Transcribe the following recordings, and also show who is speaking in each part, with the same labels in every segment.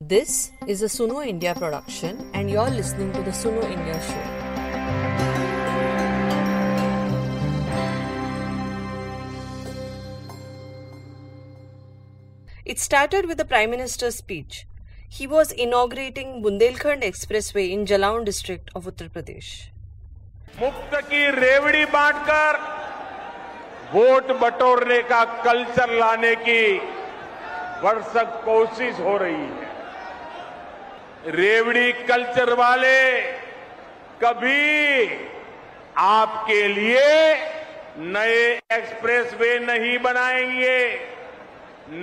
Speaker 1: This is a Suno India production, and you're listening to the Suno India show. It started with the Prime Minister's speech. He was inaugurating Bundelkhand Expressway in Jalaun district of Uttar Pradesh.
Speaker 2: मुफ्त की रेवड़ी बांटकर vote बटोरने का culture लाने की भरसक कोशिश हो रही है रेवड़ी कल्चर वाले कभी आपके लिए नए एक्सप्रेसवे नहीं बनाएँगे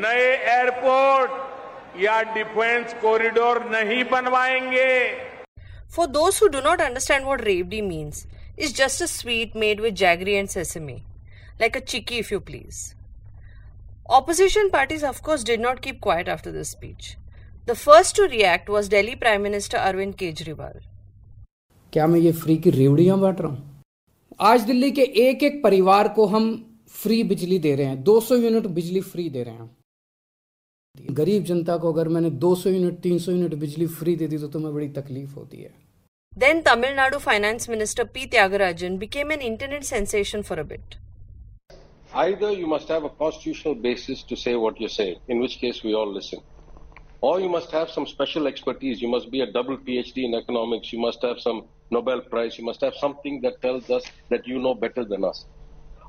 Speaker 2: नए एयरपोर्ट या डिफेंस कॉरिडोर नहीं बनवाएँगे।
Speaker 1: फॉर दोस्त who do not understand what revdi means is just a sweet made with jaggery and sesame like a chikki if you please Opposition parties, of course, did not keep quiet after this speech. The first to react was Delhi Prime Minister Arvind Kejriwal.
Speaker 3: क्या मैं ये free की रेवड़ियाँ बांट रहा हूँ? आज दिल्ली के एक एक परिवार को हम फ्री बिजली दे रहे हैं। 200 यूनिट बिजली फ्री दे रहे हैं गरीब जनता को अगर मैंने 200 यूनिट 300 यूनिट बिजली फ्री दे दी तो तुम्हें बड़ी तकलीफ़ होती है।
Speaker 1: Then Tamil Nadu finance minister P Thiagarajan became an internet sensation for a bit
Speaker 4: either you must have to say say Or you must have some special expertise. You must be a double PhD in economics. You must have some Nobel Prize. You must have something that tells us that you know better than us.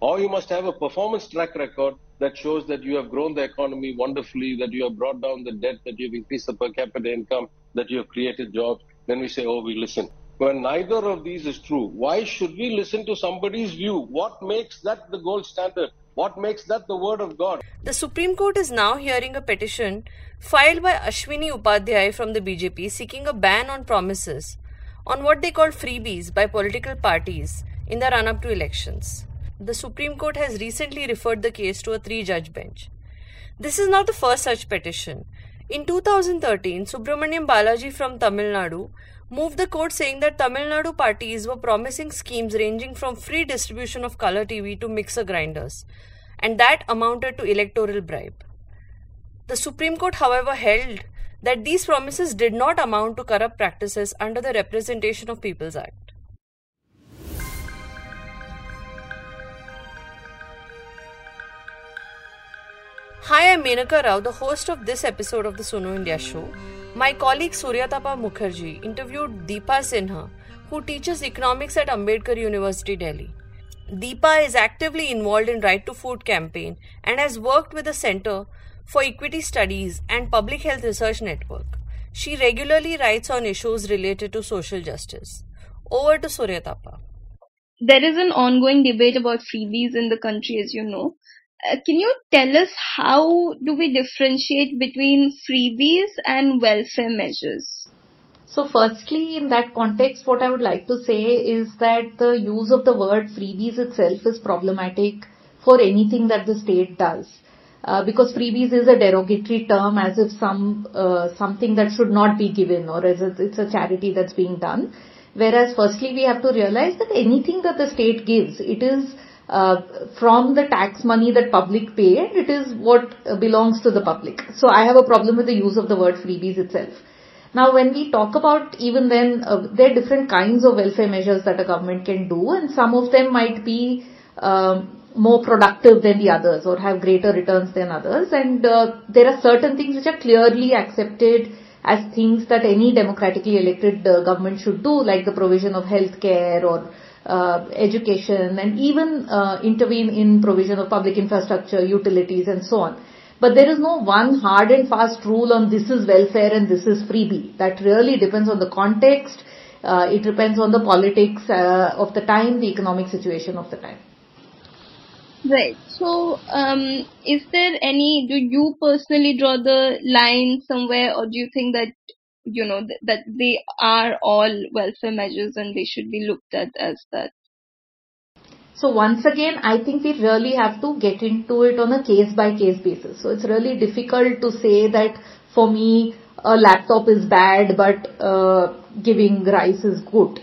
Speaker 4: Or you must have a performance track record that shows that you have grown the economy wonderfully, that you have brought down the debt, that you have increased the per capita income, that you have created jobs. Then we say, oh, we listen. When neither of these is true, why should we listen to somebody's view? What makes that the gold standard? What makes that the word of God?
Speaker 1: The Supreme Court is now hearing a petition filed by Ashwini Upadhyay from the BJP seeking a ban on promises on what they call freebies by political parties in the run up to elections. The Supreme Court has recently referred the case to a three judge bench. This is not the first such petition. In 2013, Subramaniam Balaji from Tamil Nadu moved the court saying that Tamil Nadu parties were promising schemes ranging from free distribution of color TV to mixer grinders, and that amounted to electoral bribe. The Supreme Court, however, held that these promises did not amount to corrupt practices under the Representation of Peoples Act. Hi, I'm Menaka Rao, the host of this episode of the Suno India show. My colleague Suryatapa Mukherjee interviewed Dipa Sinha, who teaches economics at Ambedkar University, Delhi. Dipa is actively involved in Right to Food campaign and has worked with the Center for Equity Studies and Public Health Research Network. She regularly writes on issues related to social justice. Over to Suryatapa.
Speaker 5: There is an ongoing debate about freebies in the country, as you know. Uh, can you tell us how do we differentiate between freebies and welfare measures?
Speaker 6: So firstly, in that context, what I would like to say is that the use of the word freebies itself is problematic for anything that the state does. Uh, because freebies is a derogatory term as if some, uh, something that should not be given or as if it's a charity that's being done. Whereas firstly, we have to realize that anything that the state gives, it is uh, from the tax money that public pay it is what belongs to the public. So I have a problem with the use of the word freebies itself. Now when we talk about even then, uh, there are different kinds of welfare measures that a government can do and some of them might be um, more productive than the others or have greater returns than others and uh, there are certain things which are clearly accepted as things that any democratically elected uh, government should do like the provision of health care or uh, education and even uh, intervene in provision of public infrastructure, utilities and so on. But there is no one hard and fast rule on this is welfare and this is freebie. That really depends on the context. Uh, it depends on the politics uh, of the time, the economic situation of the time.
Speaker 5: Right. So, um, is there any, do you personally draw the line somewhere or do you think that, you know, th- that they are all welfare measures and they should be looked at as that?
Speaker 6: So once again, I think we really have to get into it on a case by case basis. So it's really difficult to say that for me, a laptop is bad, but uh, giving rice is good.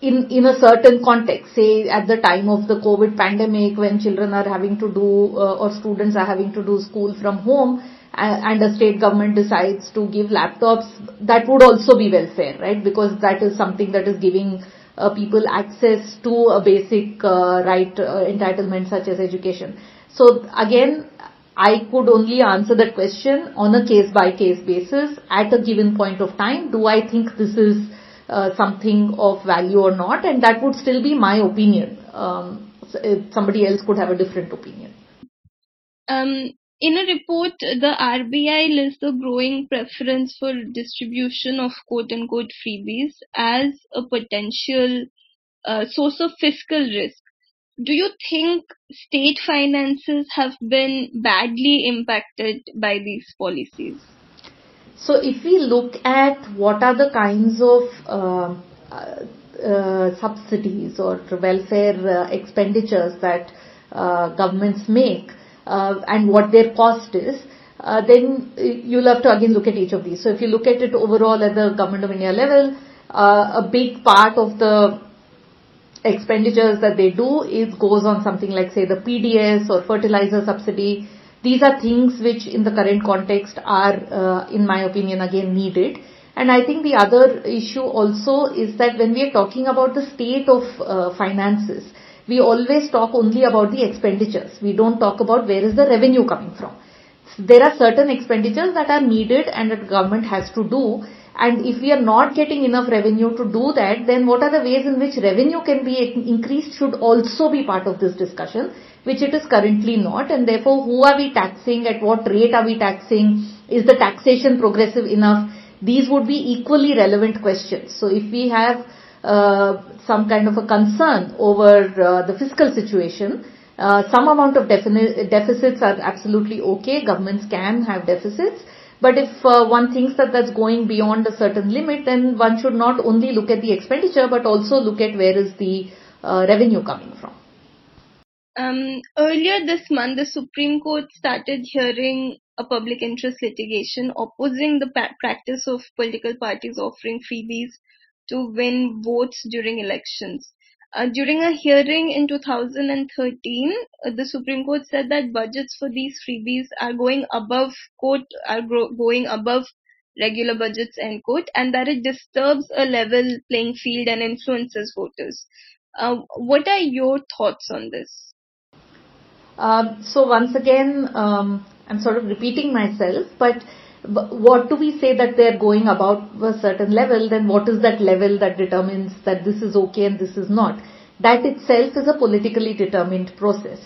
Speaker 6: In, in a certain context, say at the time of the COVID pandemic when children are having to do uh, or students are having to do school from home, and a state government decides to give laptops, that would also be welfare, right? Because that is something that is giving uh, people access to a basic uh, right uh, entitlement such as education. So again, I could only answer that question on a case by case basis at a given point of time. Do I think this is uh, something of value or not? And that would still be my opinion. Um, somebody else could have a different opinion.
Speaker 5: Um, in a report, the RBI lists the growing preference for distribution of quote unquote freebies as a potential uh, source of fiscal risk. Do you think state finances have been badly impacted by these policies?
Speaker 6: So, if we look at what are the kinds of uh, uh, subsidies or welfare uh, expenditures that uh, governments make, uh, and what their cost is, uh, then you'll have to again look at each of these. So if you look at it overall at the Government of India level, uh, a big part of the expenditures that they do is goes on something like say the PDS or fertilizer subsidy. These are things which in the current context are, uh, in my opinion, again needed. And I think the other issue also is that when we are talking about the state of uh, finances, we always talk only about the expenditures. We don't talk about where is the revenue coming from. There are certain expenditures that are needed and that government has to do. And if we are not getting enough revenue to do that, then what are the ways in which revenue can be increased should also be part of this discussion, which it is currently not. And therefore, who are we taxing? At what rate are we taxing? Is the taxation progressive enough? These would be equally relevant questions. So if we have some kind of a concern over uh, the fiscal situation. Uh, some amount of deficits are absolutely okay. Governments can have deficits. But if uh, one thinks that that's going beyond a certain limit, then one should not only look at the expenditure, but also look at where is the uh, revenue coming from.
Speaker 5: Um, earlier this month, the Supreme Court started hearing a public interest litigation opposing the pa- practice of political parties offering freebies to win votes during elections. Uh, during a hearing in 2013, uh, the Supreme Court said that budgets for these freebies are going above quote are gro- going above regular budgets end quote, and that it disturbs a level playing field and influences voters. Uh, what are your thoughts on this?
Speaker 6: Um, so once again, um, I'm sort of repeating myself, but what do we say that they're going about a certain level, then what is that level that determines that this is okay and this is not? That itself is a politically determined process.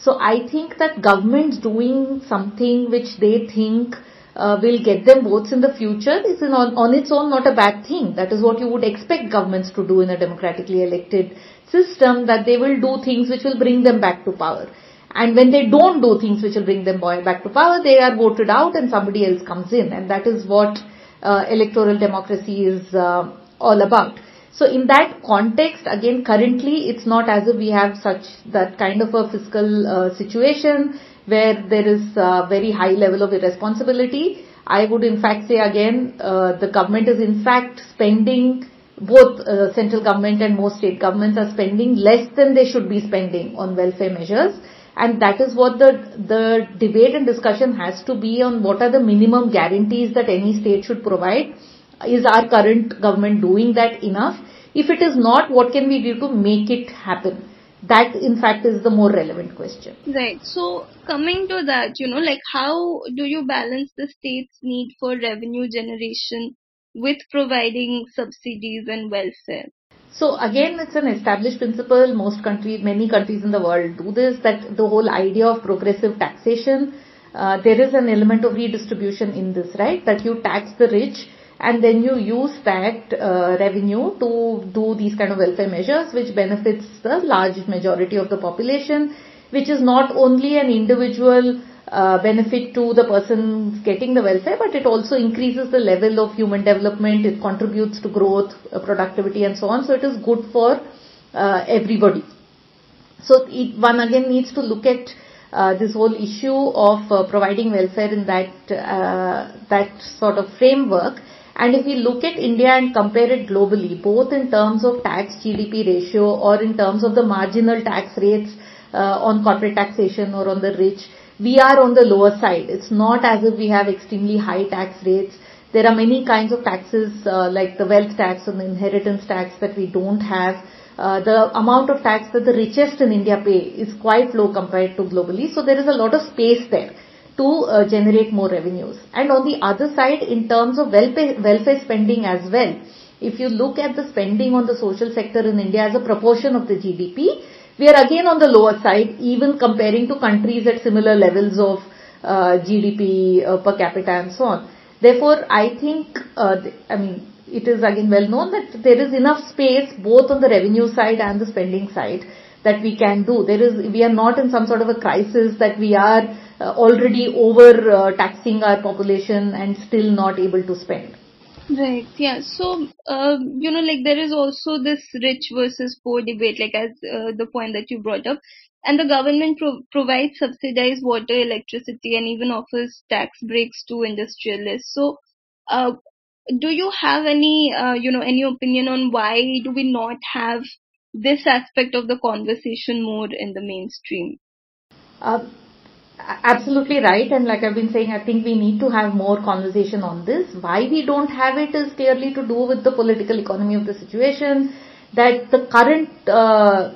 Speaker 6: So I think that governments doing something which they think uh, will get them votes in the future is on, on its own not a bad thing. That is what you would expect governments to do in a democratically elected system, that they will do things which will bring them back to power. And when they don't do things which will bring them back to power, they are voted out and somebody else comes in. And that is what uh, electoral democracy is uh, all about. So in that context, again, currently it's not as if we have such that kind of a fiscal uh, situation where there is a very high level of irresponsibility. I would in fact say again, uh, the government is in fact spending both uh, central government and most state governments are spending less than they should be spending on welfare measures and that is what the the debate and discussion has to be on what are the minimum guarantees that any state should provide. Is our current government doing that enough? If it is not what can we do to make it happen? That in fact is the more relevant question.
Speaker 5: Right. So coming to that you know like how do you balance the state's need for revenue generation with providing subsidies and welfare
Speaker 6: so again, it's an established principle. Most countries, many countries in the world do this, that the whole idea of progressive taxation, uh, there is an element of redistribution in this, right? That you tax the rich and then you use that uh, revenue to do these kind of welfare measures which benefits the large majority of the population, which is not only an individual uh, benefit to the person getting the welfare, but it also increases the level of human development, it contributes to growth, uh, productivity and so on. So it is good for uh, everybody. So it, one again needs to look at uh, this whole issue of uh, providing welfare in that that sort of framework. And if we look at India and compare it globally, both in terms of tax GDP ratio or in terms of the marginal tax rates on corporate taxation or on the rich, we are on the lower side. It's not as if we have extremely high tax rates. There are many kinds of taxes uh, like the wealth tax and the inheritance tax that we don't have. Uh, the amount of tax that the richest in India pay is quite low compared to globally. So there is a lot of space there to uh, generate more revenues. And on the other side, in terms of welfare, welfare spending as well, if you look at the spending on the social sector in India as a proportion of the GDP, we are again on the lower side, even comparing to countries at similar levels of uh, GDP uh, per capita and so on. Therefore, I think, uh, I mean, it is again well known that there is enough space both on the revenue side and the spending side that we can do. There is, we are not in some sort of a crisis that we are uh, already over uh, taxing our population and still not able to spend.
Speaker 5: Right. Yeah. So, uh, you know, like there is also this rich versus poor debate, like as uh, the point that you brought up, and the government pro- provides subsidized water, electricity, and even offers tax breaks to industrialists. So, uh, do you have any, uh, you know, any opinion on why do we not have this aspect of the conversation more in the mainstream?
Speaker 6: Absolutely right. And like I've been saying, I think we need to have more conversation on this. Why we don't have it is clearly to do with the political economy of the situation. That the current uh,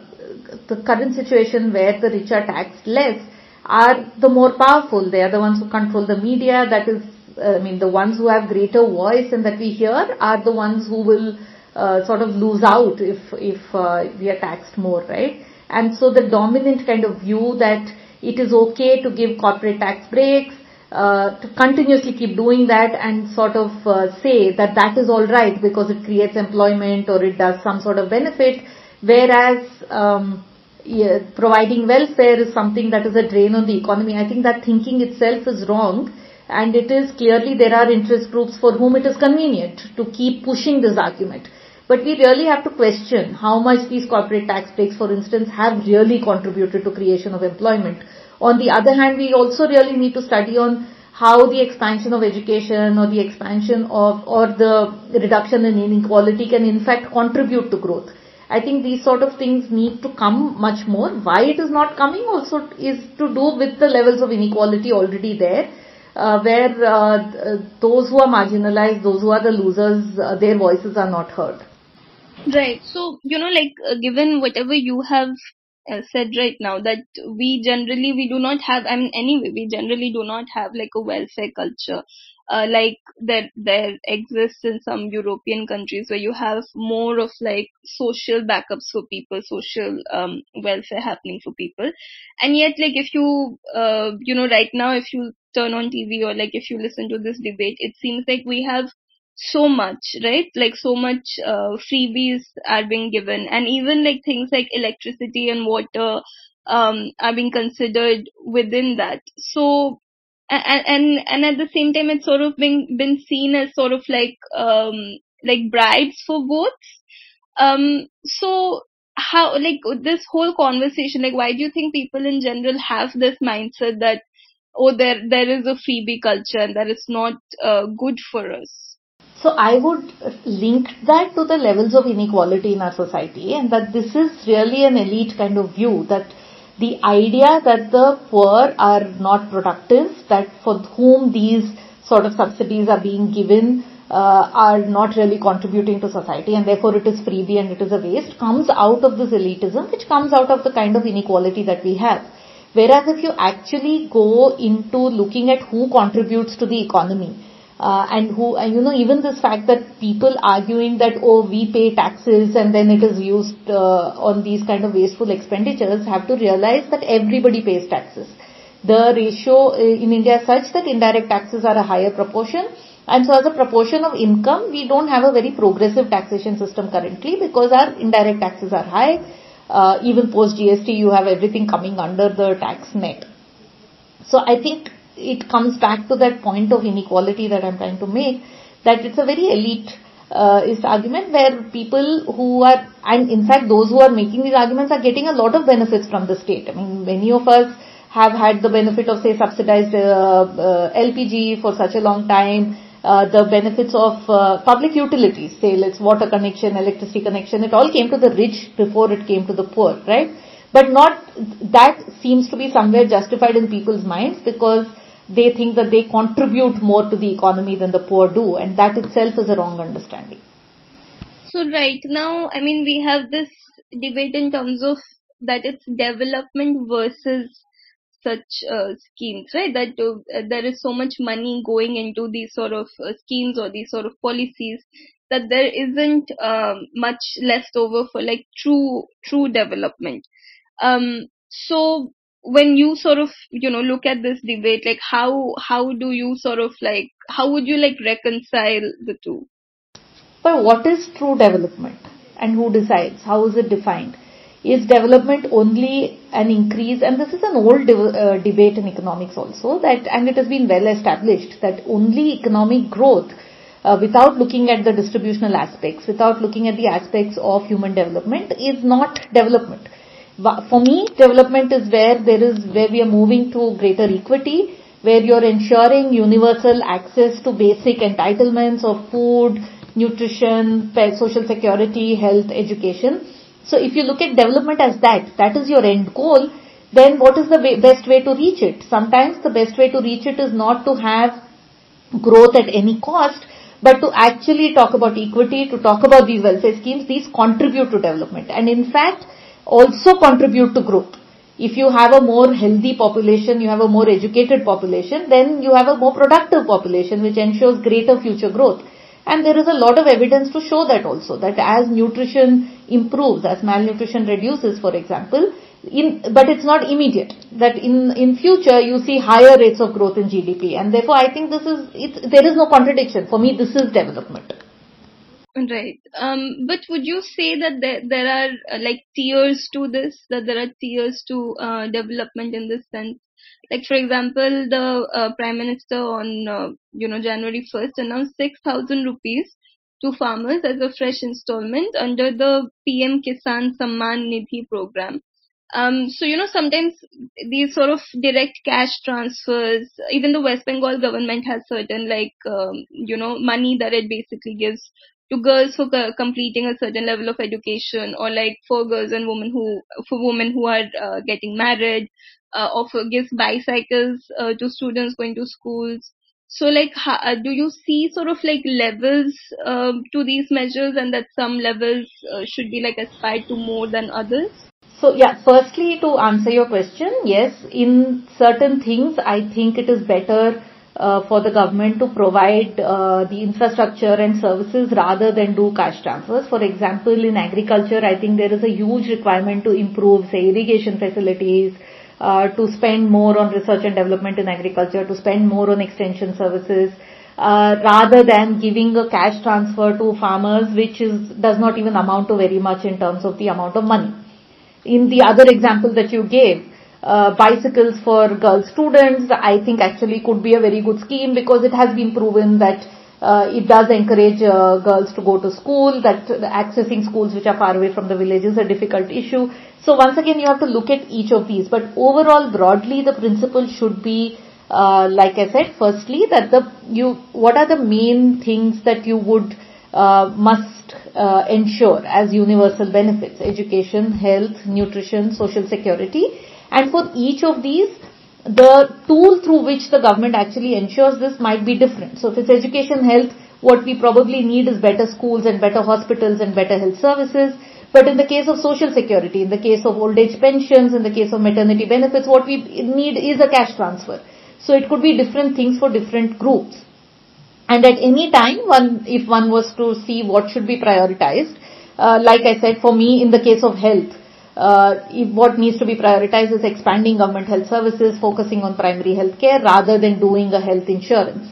Speaker 6: the current situation where the rich are taxed less are the more powerful. They are the ones who control the media. That is, uh, I mean, the ones who have greater voice and that we hear are the ones who will uh, sort of lose out if if uh, we are taxed more, right? And so the dominant kind of view that it is okay to give corporate tax breaks, uh, to continuously keep doing that and sort of uh, say that that is all right because it creates employment or it does some sort of benefit, whereas um, yeah, providing welfare is something that is a drain on the economy. I think that thinking itself is wrong. And it is clearly there are interest groups for whom it is convenient to keep pushing this argument. But we really have to question how much these corporate tax breaks, for instance, have really contributed to creation of employment. On the other hand, we also really need to study on how the expansion of education or the expansion of or the reduction in inequality can in fact contribute to growth. I think these sort of things need to come much more. Why it is not coming also is to do with the levels of inequality already there. Uh, where uh, those who are marginalized, those who are the losers, uh, their voices are not heard.
Speaker 5: Right. So, you know, like, uh, given whatever you have uh, said right now, that we generally, we do not have, I mean, anyway, we generally do not have like a welfare culture. Uh, like that there exists in some European countries where you have more of like social backups for people, social um, welfare happening for people, and yet like if you uh, you know right now if you turn on TV or like if you listen to this debate, it seems like we have so much, right? Like so much uh, freebies are being given, and even like things like electricity and water um, are being considered within that. So, and and and at the same time, it's sort of been been seen as sort of like um, like bribes for votes. Um, so how like this whole conversation, like why do you think people in general have this mindset that oh there there is a freebie culture and that it's not uh, good for us?
Speaker 6: So I would link that to the levels of inequality in our society and that this is really an elite kind of view that the idea that the poor are not productive, that for whom these sort of subsidies are being given uh, are not really contributing to society and therefore it is freebie and it is a waste comes out of this elitism which comes out of the kind of inequality that we have. Whereas if you actually go into looking at who contributes to the economy, uh, and who, you know, even this fact that people arguing that, oh, we pay taxes and then it is used uh, on these kind of wasteful expenditures have to realize that everybody pays taxes. The ratio uh, in India is such that indirect taxes are a higher proportion. And so as a proportion of income, we don't have a very progressive taxation system currently because our indirect taxes are high. Uh, even post GST, you have everything coming under the tax net. So I think it comes back to that point of inequality that I'm trying to make, that it's a very elite uh, is argument where people who are, and in fact those who are making these arguments are getting a lot of benefits from the state. I mean, many of us have had the benefit of say subsidized uh, uh, LPG for such a long time, uh, the benefits of uh, public utilities, say let's water connection, electricity connection, it all came to the rich before it came to the poor, right? but not that seems to be somewhere justified in people's minds because they think that they contribute more to the economy than the poor do, and that itself is a wrong understanding.
Speaker 5: So right now, I mean, we have this debate in terms of that it's development versus such uh, schemes, right? That uh, there is so much money going into these sort of uh, schemes or these sort of policies that there isn't um, much left over for like true true development. Um, so when you sort of you know look at this debate, like how how do you sort of like how would you like reconcile the two?
Speaker 6: But what is true development and who decides? How is it defined? Is development only an increase? And this is an old de- uh, debate in economics also that, and it has been well established that only economic growth uh, without looking at the distributional aspects, without looking at the aspects of human development is not development. For me, development is where there is, where we are moving to greater equity, where you're ensuring universal access to basic entitlements of food, nutrition, social security, health, education. So if you look at development as that, that is your end goal, then what is the way, best way to reach it? Sometimes the best way to reach it is not to have growth at any cost, but to actually talk about equity, to talk about these welfare schemes, these contribute to development and in fact also contribute to growth. If you have a more healthy population, you have a more educated population, then you have a more productive population which ensures greater future growth. And there is a lot of evidence to show that also, that as nutrition improves, as malnutrition reduces, for example, in, but it's not immediate. That in, in future you see higher rates of growth in GDP. And therefore I think this is, there is no contradiction. For me, this is development.
Speaker 5: Right. Um, but would you say that there, there are uh, like tiers to this, that there are tiers to uh, development in this sense? Like for example, the uh, Prime Minister on uh, you know January 1st announced 6,000 rupees to farmers as a fresh installment under the PM Kisan Samman Nidhi program. Um, so you know sometimes these sort of direct cash transfers, even the West Bengal government has certain like um, you know money that it basically gives to girls for co- completing a certain level of education or like for girls and women who for women who are uh, getting married uh, offer gives bicycles uh, to students going to schools. So like how, uh, do you see sort of like levels um, to these measures and that some levels uh, should be like aspired to more than others?
Speaker 6: So yeah firstly to answer your question yes in certain things i think it is better uh, for the government to provide uh, the infrastructure and services rather than do cash transfers. For example, in agriculture, I think there is a huge requirement to improve, say, irrigation facilities, uh, to spend more on research and development in agriculture, to spend more on extension services, uh, rather than giving a cash transfer to farmers, which is does not even amount to very much in terms of the amount of money. In the other example that you gave, uh, bicycles for girl students, I think actually could be a very good scheme because it has been proven that uh, it does encourage uh, girls to go to school, that accessing schools which are far away from the village is a difficult issue. So once again, you have to look at each of these. But overall, broadly, the principle should be, uh, like I said, firstly, that the you what are the main things that you would uh, must uh, ensure as universal benefits: education, health, nutrition, social security and for each of these, the tool through which the government actually ensures this might be different. So if it's education, health, what we probably need is better schools and better hospitals and better health services. But in the case of social security, in the case of old age pensions, in the case of maternity benefits, what we need is a cash transfer. So it could be different things for different groups. And at any time, one, if one was to see what should be prioritized, uh, like I said, for me, in the case of health, uh, what needs to be prioritized is expanding government health services, focusing on primary health care rather than doing a health insurance.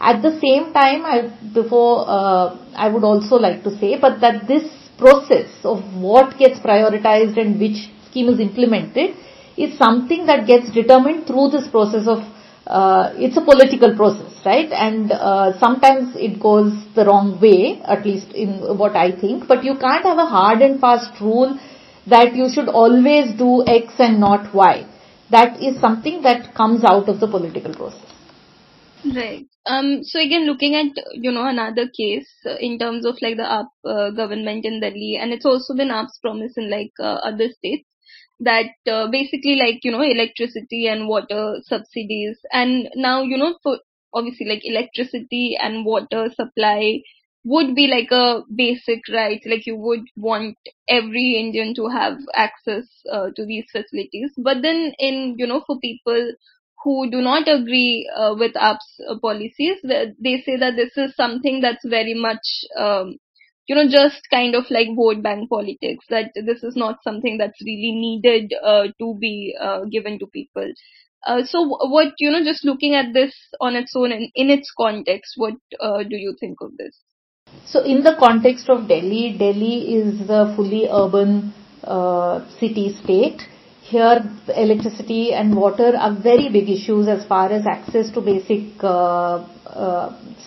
Speaker 6: At the same time, I, before, uh, I would also like to say, but that this process of what gets prioritized and which scheme is implemented is something that gets determined through this process of uh, it's a political process, right? And uh, sometimes it goes the wrong way, at least in what I think. But you can't have a hard and fast rule that you should always do X and not Y. That is something that comes out of the political process.
Speaker 5: Right. Um, so again, looking at you know another case uh, in terms of like the AAP uh, government in Delhi, and it's also been AAP's promise in like uh, other states that uh, basically like you know electricity and water subsidies and now you know for obviously like electricity and water supply would be like a basic right like you would want every indian to have access uh, to these facilities. But then in you know for people who do not agree uh, with AAP's uh, policies they say that this is something that's very much um, you know just kind of like vote bank politics that this is not something that's really needed uh, to be uh, given to people. Uh, so what you know just looking at this on its own in, in its context what do you think of this
Speaker 6: so in the context of delhi delhi is a fully urban uh, city state here electricity and water are very big issues as far as access to basic uh,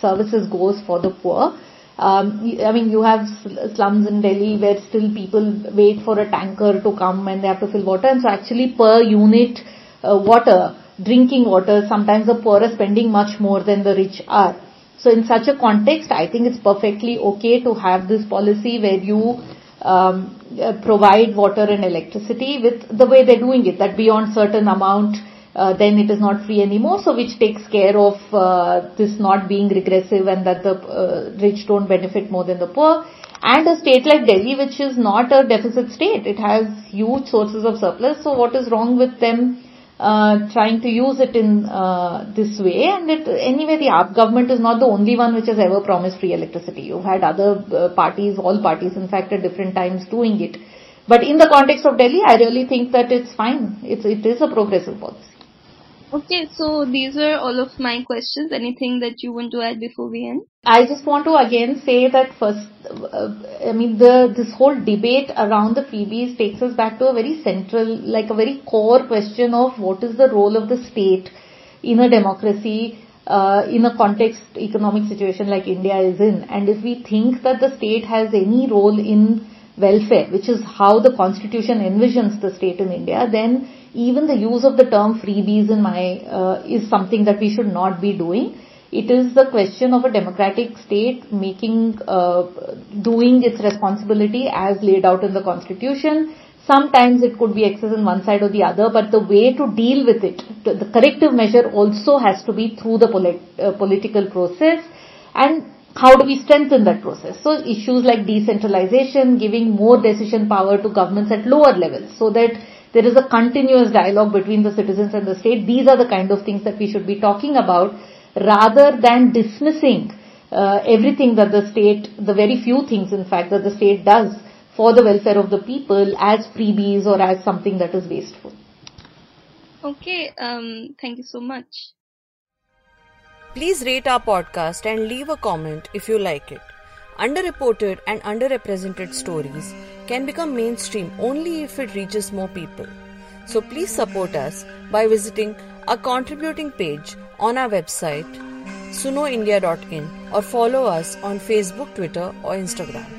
Speaker 6: services goes for the poor um, I mean, you have slums in Delhi where still people wait for a tanker to come and they have to fill water. And so actually per unit uh, water, drinking water, sometimes the poor are spending much more than the rich are. So in such a context, I think it's perfectly okay to have this policy where you um, uh, provide water and electricity with the way they're doing it, that beyond certain amount uh, then it is not free anymore. So which takes care of uh, this not being regressive and that the uh, rich don't benefit more than the poor. And a state like Delhi, which is not a deficit state, it has huge sources of surplus. So what is wrong with them uh, trying to use it in uh, this way? And it, anyway, the AAP government is not the only one which has ever promised free electricity. You've had other uh, parties, all parties, in fact, at different times doing it. But in the context of Delhi, I really think that it's fine. It's, it is a progressive policy.
Speaker 5: Okay, so these were all of my questions. Anything that you want to add before we end?
Speaker 6: I just want to again say that first, uh, I mean, the this whole debate around the freebies takes us back to a very central, like a very core question of what is the role of the state in a democracy, uh, in a context economic situation like India is in. And if we think that the state has any role in welfare, which is how the constitution envisions the state in India, then even the use of the term freebies in my uh, is something that we should not be doing. It is the question of a democratic state making, uh, doing its responsibility as laid out in the constitution. Sometimes it could be excess in one side or the other, but the way to deal with it, the corrective measure also has to be through the polit- uh, political process and how do we strengthen that process? So issues like decentralization, giving more decision power to governments at lower levels so that there is a continuous dialogue between the citizens and the state. These are the kind of things that we should be talking about rather than dismissing uh, everything that the state, the very few things in fact that the state does for the welfare of the people as freebies or as something that is wasteful.
Speaker 5: Okay, um, thank you so much.
Speaker 1: Please rate our podcast and leave a comment if you like it. Underreported and underrepresented stories can become mainstream only if it reaches more people. So please support us by visiting our contributing page on our website sunoindia.in or follow us on Facebook, Twitter, or Instagram.